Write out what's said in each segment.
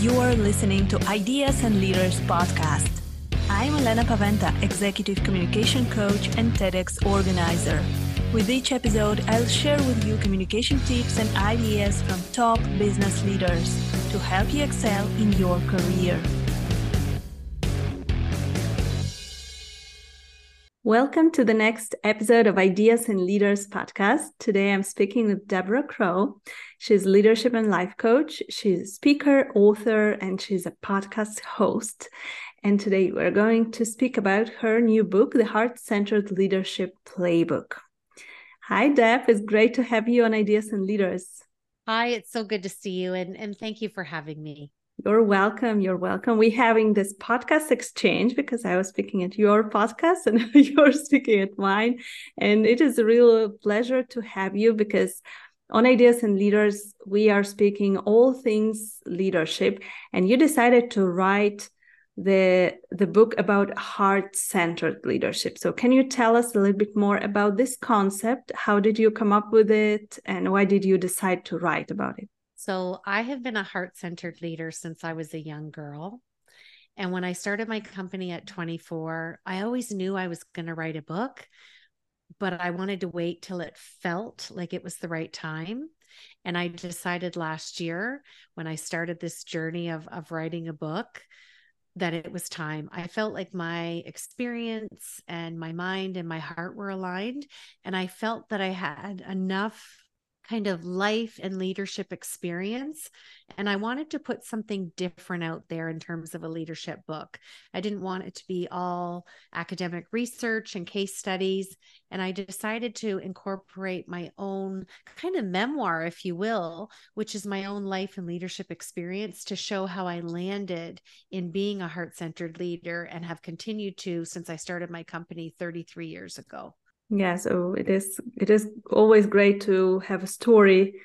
You're listening to Ideas and Leaders podcast. I'm Elena Paweta, Executive Communication Coach and TEDx organizer. With each episode, I'll share with you communication tips and ideas from top business leaders to help you excel in your career. Welcome to the next episode of Ideas and Leaders podcast. Today I'm speaking with Deborah Crowe. She's leadership and life coach. She's a speaker, author, and she's a podcast host. And today we're going to speak about her new book, The Heart Centered Leadership Playbook. Hi, Deb. It's great to have you on Ideas and Leaders. Hi, it's so good to see you. And, and thank you for having me. You're welcome. You're welcome. We're having this podcast exchange because I was speaking at your podcast and you're speaking at mine. And it is a real pleasure to have you because on Ideas and Leaders, we are speaking all things leadership. And you decided to write the the book about heart-centered leadership. So can you tell us a little bit more about this concept? How did you come up with it and why did you decide to write about it? So I have been a heart centered leader since I was a young girl. And when I started my company at 24, I always knew I was going to write a book, but I wanted to wait till it felt like it was the right time. And I decided last year when I started this journey of, of writing a book that it was time. I felt like my experience and my mind and my heart were aligned. And I felt that I had enough kind of life and leadership experience. And I wanted to put something different out there in terms of a leadership book. I didn't want it to be all academic research and case studies. And I decided to incorporate my own kind of memoir, if you will, which is my own life and leadership experience to show how I landed in being a heart centered leader and have continued to since I started my company 33 years ago yeah so it is it is always great to have a story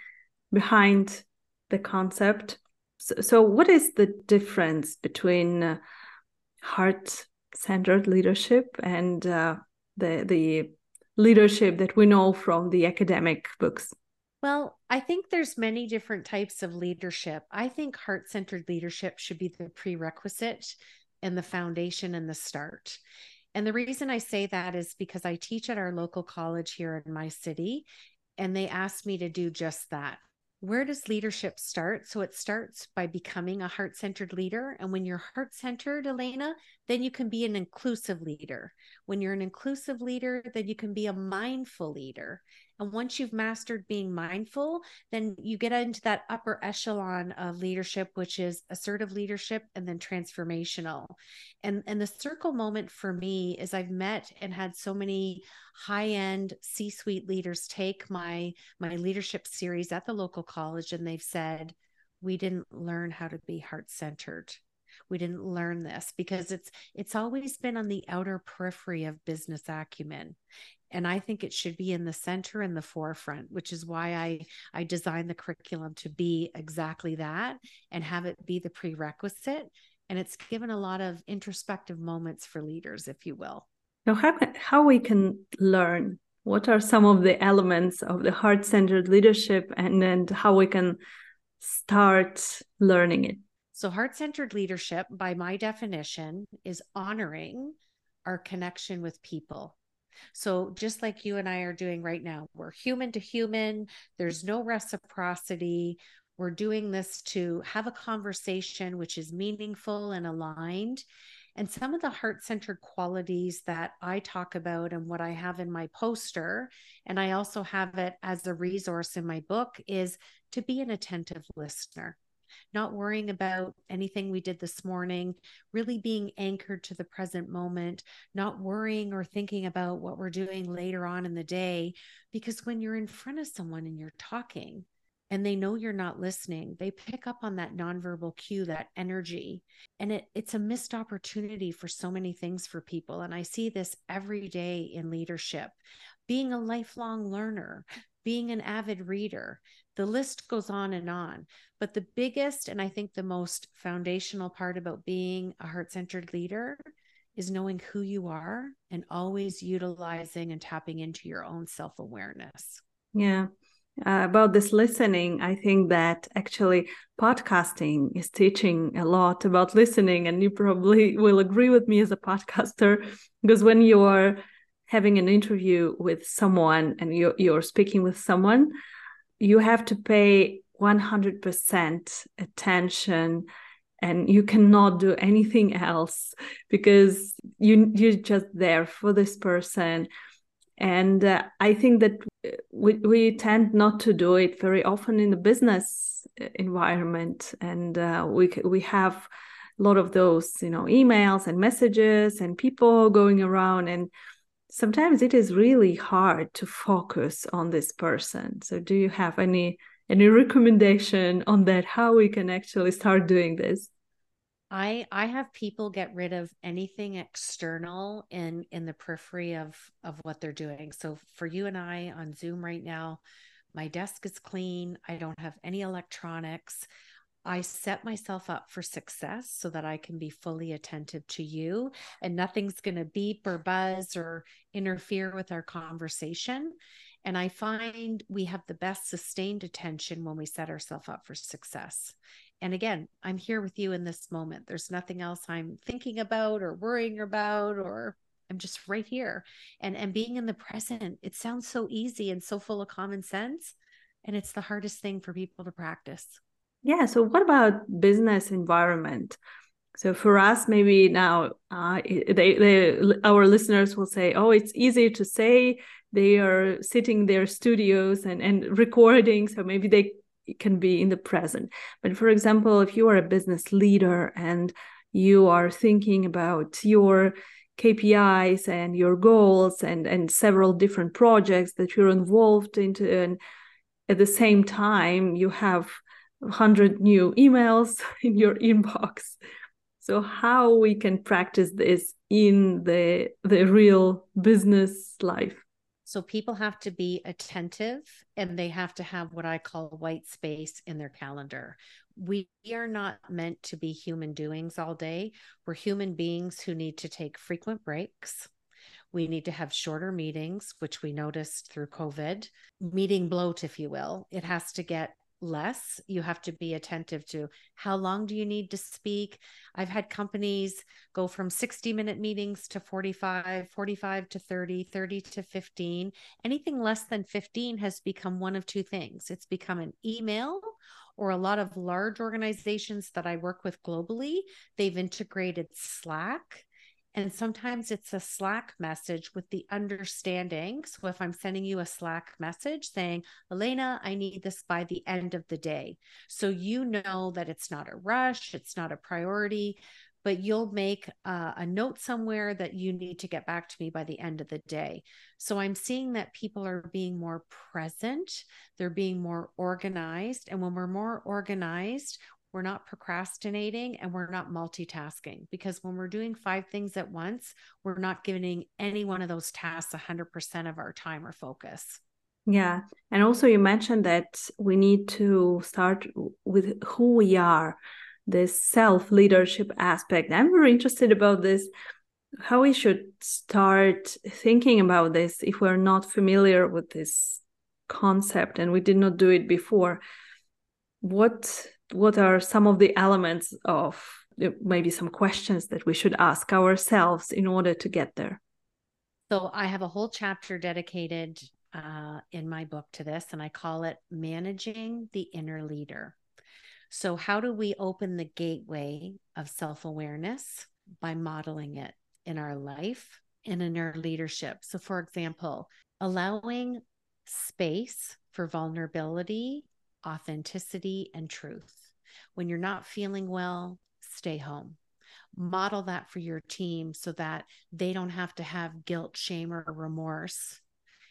behind the concept so, so what is the difference between uh, heart centered leadership and uh, the the leadership that we know from the academic books well, I think there's many different types of leadership. I think heart-centered leadership should be the prerequisite and the foundation and the start. And the reason I say that is because I teach at our local college here in my city, and they asked me to do just that. Where does leadership start? So it starts by becoming a heart centered leader. And when you're heart centered, Elena, then you can be an inclusive leader. When you're an inclusive leader, then you can be a mindful leader. And once you've mastered being mindful, then you get into that upper echelon of leadership, which is assertive leadership and then transformational. And, and the circle moment for me is I've met and had so many high-end C-suite leaders take my my leadership series at the local college and they've said, we didn't learn how to be heart-centered we didn't learn this because it's it's always been on the outer periphery of business acumen and i think it should be in the center and the forefront which is why i i designed the curriculum to be exactly that and have it be the prerequisite. And it's given a lot of introspective moments for leaders if you will. Now how can, how we can learn? What are some of the elements of the heart-centered leadership and then how we can start learning it? So, heart centered leadership, by my definition, is honoring our connection with people. So, just like you and I are doing right now, we're human to human, there's no reciprocity. We're doing this to have a conversation which is meaningful and aligned. And some of the heart centered qualities that I talk about and what I have in my poster, and I also have it as a resource in my book, is to be an attentive listener not worrying about anything we did this morning, really being anchored to the present moment, not worrying or thinking about what we're doing later on in the day. Because when you're in front of someone and you're talking, and they know you're not listening they pick up on that nonverbal cue that energy. And it it's a missed opportunity for so many things for people. And i see this every day in leadership being a lifelong learner being an avid reader the list goes on and on. But the biggest and I think the most foundational part about being a heart centered leader is knowing who you are and always utilizing and tapping into your own self awareness. Yeah. uh, about this listening, I think that actually podcasting is teaching a lot about listening, and you probably will agree with me as a podcaster because when you are having an interview with someone and you're, you're speaking with someone, you have to pay 100% attention and you cannot do anything else because you you're just there for this person. And uh, i think that we, we tend not to do it very often in the business uh, environment. And uh, we we have a lot of those you know emails and messages and people going around and sometimes it is really hard to focus on this person so do you have any any recommendation on that how we can actually start doing this I I have people get rid of anything external in in the periphery of of what they're doing. So for you and I on Zoom right now, my desk is clean. I don't have any electronics. I set myself up for success so that I can be fully attentive to you and nothing's going to beep or buzz or interfere with our conversation. And I find we have the best sustained attention when we set ourselves up for success. And again, I'm here with you in this moment. There's nothing else I'm thinking about or worrying about, or I'm just right here. And and being in the present, it sounds so easy and so full of common sense. And it's the hardest thing for people to practice. Yeah. So what about business environment? So for us, maybe now uh, they, they, our listeners will say, "Oh, it's easy to say they are sitting their studios and and recording, so maybe they can be in the present." But for example, if you are a business leader and you are thinking about your KPIs and your goals and and several different projects that you're involved into, and at the same time you have 100 new emails in your inbox. So how we can practice this in the the real business life? So people have to be attentive and they have to have what i call white space in their calendar. We are not meant to be human doings all day. We're human beings who need to take frequent breaks. We need to have shorter meetings, which we noticed through COVID, meeting bloat, if you will. It has to get less. You have to be attentive to how long do you need to speak. I've had companies go from 60 minute meetings to 45 45 to 30 30 to 15 anything less than 15 has become one of two things. It's become an email or a lot of large organizations that i work with globally. They've integrated slack and sometimes it's a Slack message with the understanding. So if I'm sending you a Slack message saying, Elena, I need this by the end of the day. So you know that it's not a rush, it's not a priority, but you'll make uh, a note somewhere that you need to get back to me by the end of the day. So I'm seeing that people are being more present, they're being more organized. And when we're more organized, we're not procrastinating and we're not multitasking because when we're doing five things at once, we're not giving any one of those tasks 100% of our time or focus. Yeah. And also, you mentioned that we need to start with who we are, this self leadership aspect. I'm very interested about this, how we should start thinking about this if we're not familiar with this concept and we did not do it before. What what are some of the elements of maybe some questions that we should ask ourselves in order to get there? So i have a whole chapter dedicated uh, in my book to this and i call it managing the inner leader. So how do we open the gateway of self-awareness by modeling it in our life and in our leadership? So for example allowing space for vulnerability authenticity and truth when you're not feeling well, stay home. Model that for your team so that they don't have to have guilt, shame, or remorse.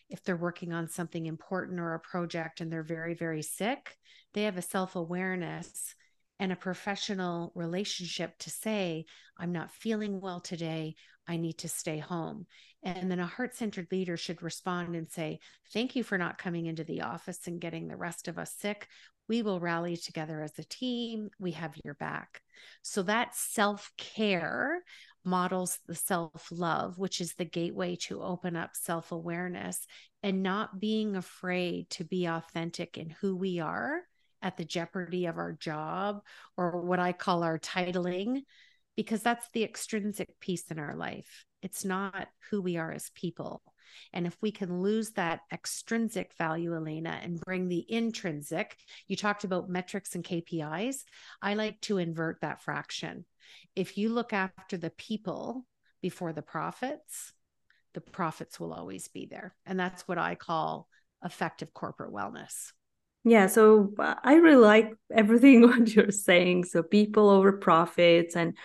If they're working on something important or a project and they're very, very sick, they have a self awareness and a professional relationship to say, I'm not feeling well today. I need to stay home. And then a heart centered leader should respond and say, Thank you for not coming into the office and getting the rest of us sick we will rally together as a team. We have your back. So that self care models the self love, which is the gateway to open up self awareness and not being afraid to be authentic in who we are at the jeopardy of our job or what I call our titling, because that's the extrinsic piece in our life. It's not who we are as people. And if we can lose that extrinsic value, Elena, and bring the intrinsic, you talked about metrics and KPIs. I like to invert that fraction. If you look after the people before the profits, the profits will always be there. And that's what I call effective corporate wellness. Yeah, so uh, I really like everything what you're saying. So people over profits and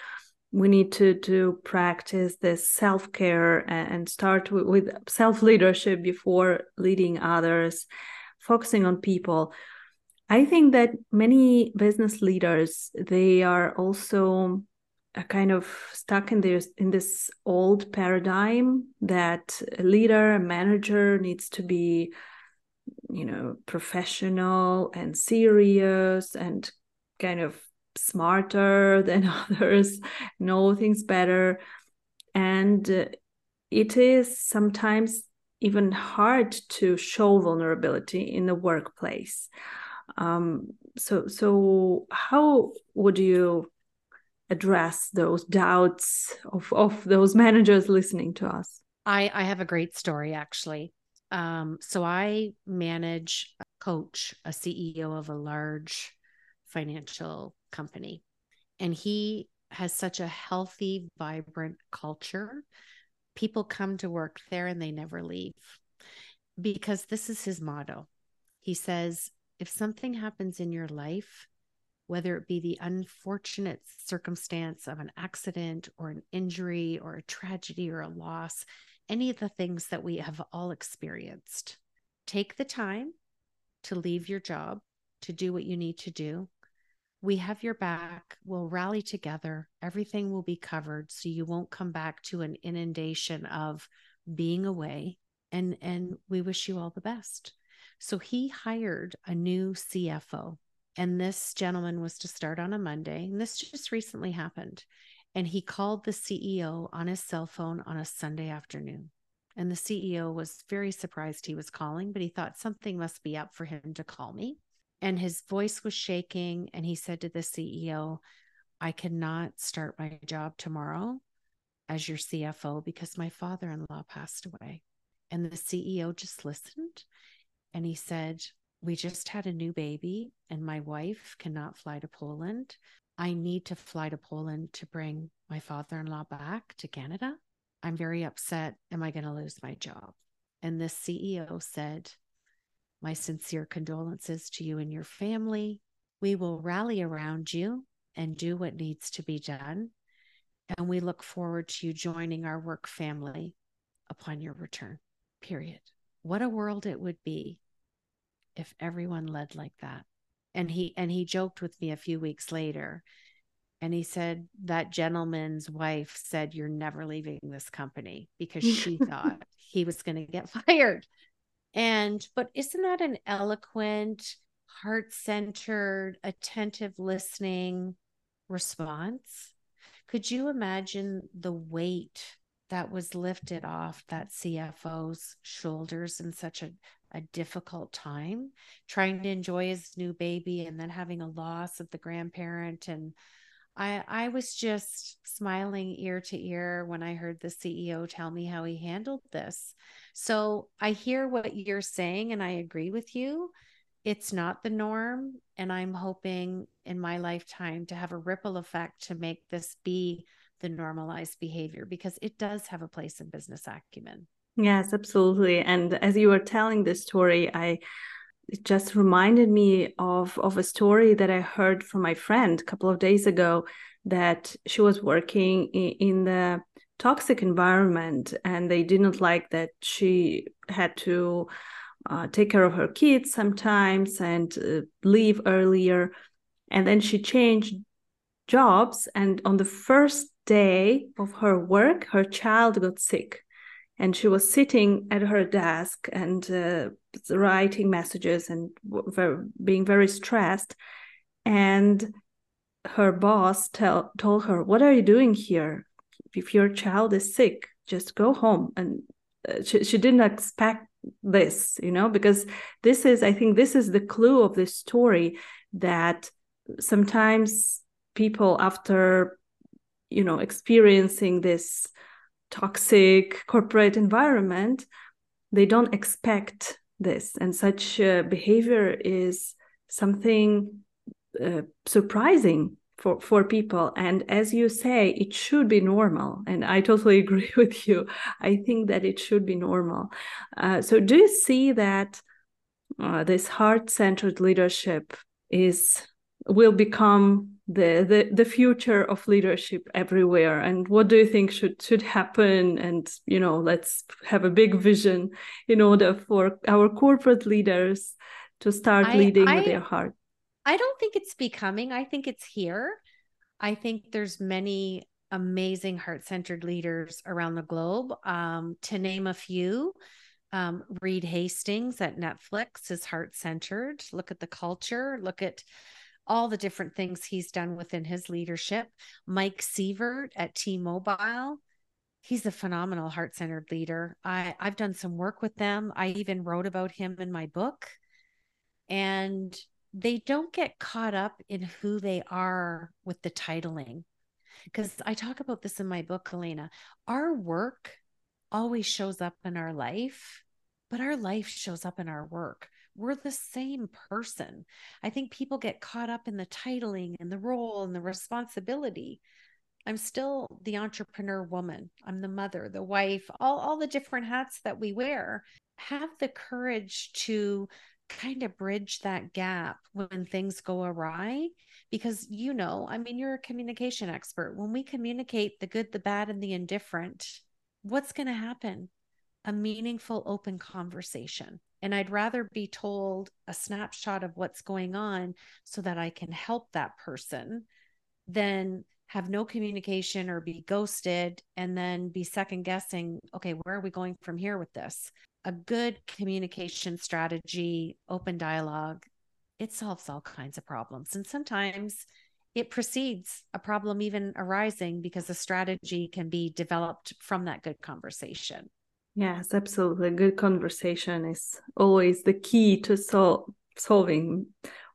we need to to practice this self-care and start with, with self-leadership before leading others, focusing on people. I think that many business leaders they are also kind of stuck in this in this old paradigm that a leader, a manager needs to be, you know, professional and serious and kind of smarter than others, know things better, and uh, it is sometimes even hard to show vulnerability in the workplace. Um, so, so how would you address those doubts of, of those managers listening to us? I, I have a great story actually. Um, so I manage, a coach a CEO of a large financial company, and he has such a healthy, vibrant culture. People come to work there and they never leave because this is his motto. He says, if something happens in your life, whether it be the unfortunate circumstance of an accident or an injury or a tragedy or a loss, any of the things that we have all experienced. Take the time to leave your job, to do what you need to do. We have your back. We'll rally together. Everything will be covered so you won't come back to an inundation of being away. And, and we wish you all the best. So he hired a new CFO and this gentleman was to start on a Monday. And this just recently happened. And he called the CEO on his cell phone on a Sunday afternoon. And the CEO was very surprised he was calling, but he thought something must be up for him to call me. And his voice was shaking. And he said to the CEO, I cannot start my job tomorrow as your CFO because my father in law passed away. And the CEO just listened and he said, we just had a new baby and my wife cannot fly to Poland. I need to fly to Poland to bring my father in law back to Canada. I'm very upset. Am I going to lose my job? And the CEO said, My sincere condolences to you and your family. We will rally around you and do what needs to be done. And we look forward to you joining our work family upon your return. Period. What a world it would be if everyone led like that and he and he joked with me a few weeks later and he said that gentleman's wife said you're never leaving this company because she thought he was going to get fired and but isn't that an eloquent heart-centered attentive listening response? Could you imagine the weight that was lifted off that CFO's shoulders in such a a difficult time? Trying to enjoy his new baby and then having a loss of the grandparent and I I was just smiling ear to ear when I heard the CEO tell me how he handled this. So I hear what you're saying and I agree with you. It's not the norm and I'm hoping in my lifetime to have a ripple effect to make this be the normalized behavior because it does have a place in business acumen. Yes, absolutely. And as you were telling this story, I it just reminded me of of a story that I heard from my friend a couple of days ago that she was working in, in the toxic environment and they didn't like that she had to uh, take care of her kids sometimes and uh, leave earlier. And then she changed jobs and on the first day of her work her child got sick and she was sitting at her desk and uh, writing messages and very, being very stressed. And her boss tell, told her what are you doing here? If your child is sick just go home. And uh, she, she didn't expect this you know because this is i think this is the clue of this story that sometimes people after you know experiencing this toxic corporate environment they don't expect this. And such uh, behavior is something uh, surprising for for people. And as you say it should be normal. And i totally agree with you. I think that it should be normal. Uh, so do you see that uh, this heart-centered leadership is will become the, the the future of leadership everywhere and what do you think should should happen and you know let's have a big vision in order for our corporate leaders to start I, leading I, with their heart I don't think it's becoming. I think it's here. I think there's many amazing heart-centered leaders around the globe. Um, to name a few, um, Reed Hastings at Netflix is heart-centered. Look at the culture. Look at all the different things he's done within his leadership. Mike Sievert at T-Mobile. He's a phenomenal heart-centered leader. I, I've done some work with them. I even wrote about him in my book. And they don't get caught up in who they are with the titling. Because I talk about this in my book, Helena. Our work always shows up in our life, but our life shows up in our work. We're the same person. I think people get caught up in the titling and the role and the responsibility. I'm still the entrepreneur woman. I'm the mother, the wife, all, all the different hats that we wear. Have the courage to kind of bridge that gap when things go awry because you know i mean you're a communication expert when we communicate the good the bad and the indifferent what's going to happen a meaningful open conversation and i'd rather be told a snapshot of what's going on so that i can help that person than have no communication or be ghosted and then be second guessing okay where are we going from here with this a good communication strategy, open dialogue, it solves all kinds of problems. And sometimes it precedes a problem even arising because a strategy can be developed from that good conversation. Yes, absolutely. Good conversation is always the key to sol- solving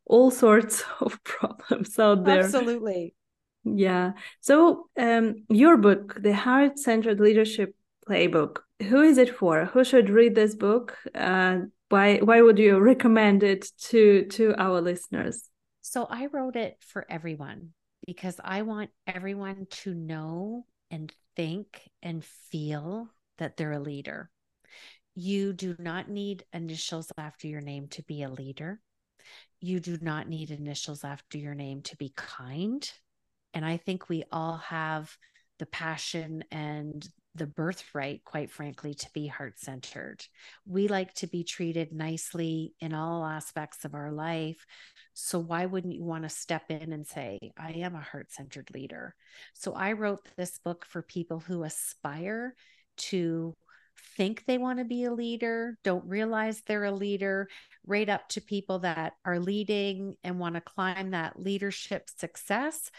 all sorts of problems out there. Absolutely. Yeah. So, um, your book, The Heart Centered Leadership Playbook, who is it for? Who should read this book? Uh, why why would you recommend it to to our listeners? So I wrote it for everyone because I want everyone to know and think and feel that they're a leader. You do not need initials after your name to be a leader. You do not need initials after your name to be kind. And I think we all have the passion and the birthright, quite frankly, to be heart centered. We like to be treated nicely in all aspects of our life. So, why wouldn't you want to step in and say, I am a heart centered leader? So, I wrote this book for people who aspire to think they want to be a leader, don't realize they're a leader, right up to people that are leading and want to climb that leadership success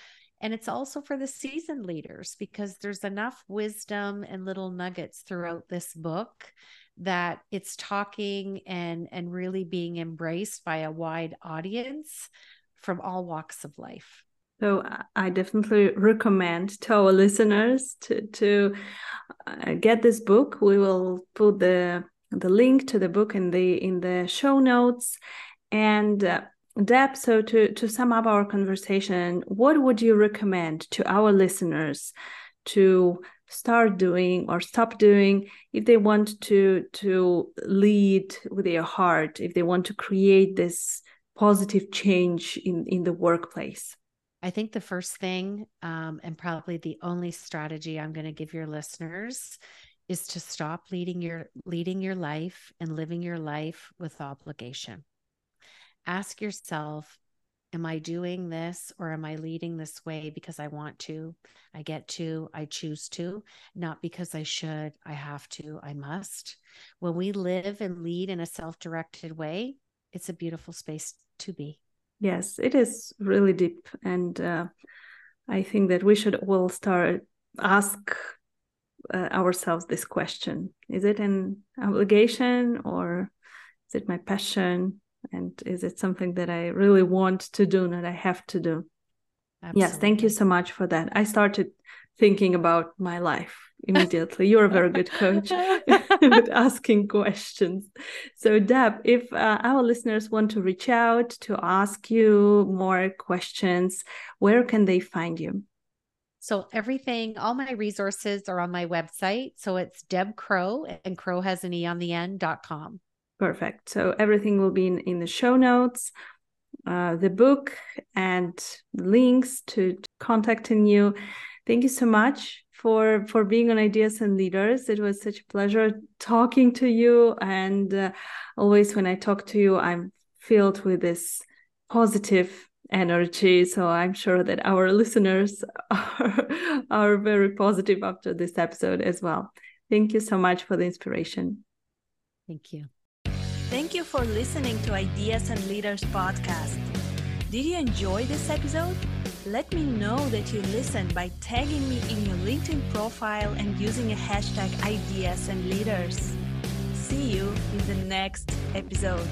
and it's also for the seasoned leaders because there's enough wisdom and little nuggets throughout this book that it's talking and and really being embraced by a wide audience from all walks of life. So I definitely recommend to our listeners to to uh, get this book. We will put the the link to the book in the in the show notes and uh, Deb, so to, to sum up our conversation, what would you recommend to our listeners to start doing or stop doing if they want to to lead with their heart, if they want to create this positive change in, in the workplace? I think the first thing, um, and probably the only strategy I'm going to give your listeners, is to stop leading your leading your life and living your life with obligation ask yourself am I doing this or am I leading this way because I want to, I get to, I choose to, not because I should, I have to, I must. When we live and lead in a self directed way, it's a beautiful space to be. Yes, it is really deep. And uh, I think that we should all start ask uh, ourselves this question is it an obligation or is it my passion and is it something that i really want to do not i have to do Absolutely. yes thank you so much for that i started thinking about my life immediately you're a very good coach with asking questions so deb if uh, our listeners want to reach out to ask you more questions where can they find you so everything, all my resources are on my website. So it's Deb Crow and Crow has an E on the end dot com. Perfect. So everything will be in, in the show notes, uh, the book and links to, to contacting you. Thank you so much for for being on Ideas and Leaders. It was such a pleasure talking to you. And uh, always when I talk to you, I'm filled with this positive energy. So I'm sure that our listeners are, are very positive after this episode as well. Thank you so much for the inspiration. Thank you. Thank you for listening to Ideas and Leaders podcast. Did you enjoy this episode? Let me know that you listened by tagging me in your LinkedIn profile and using a hashtag Ideas and Leaders. See you in the next episode.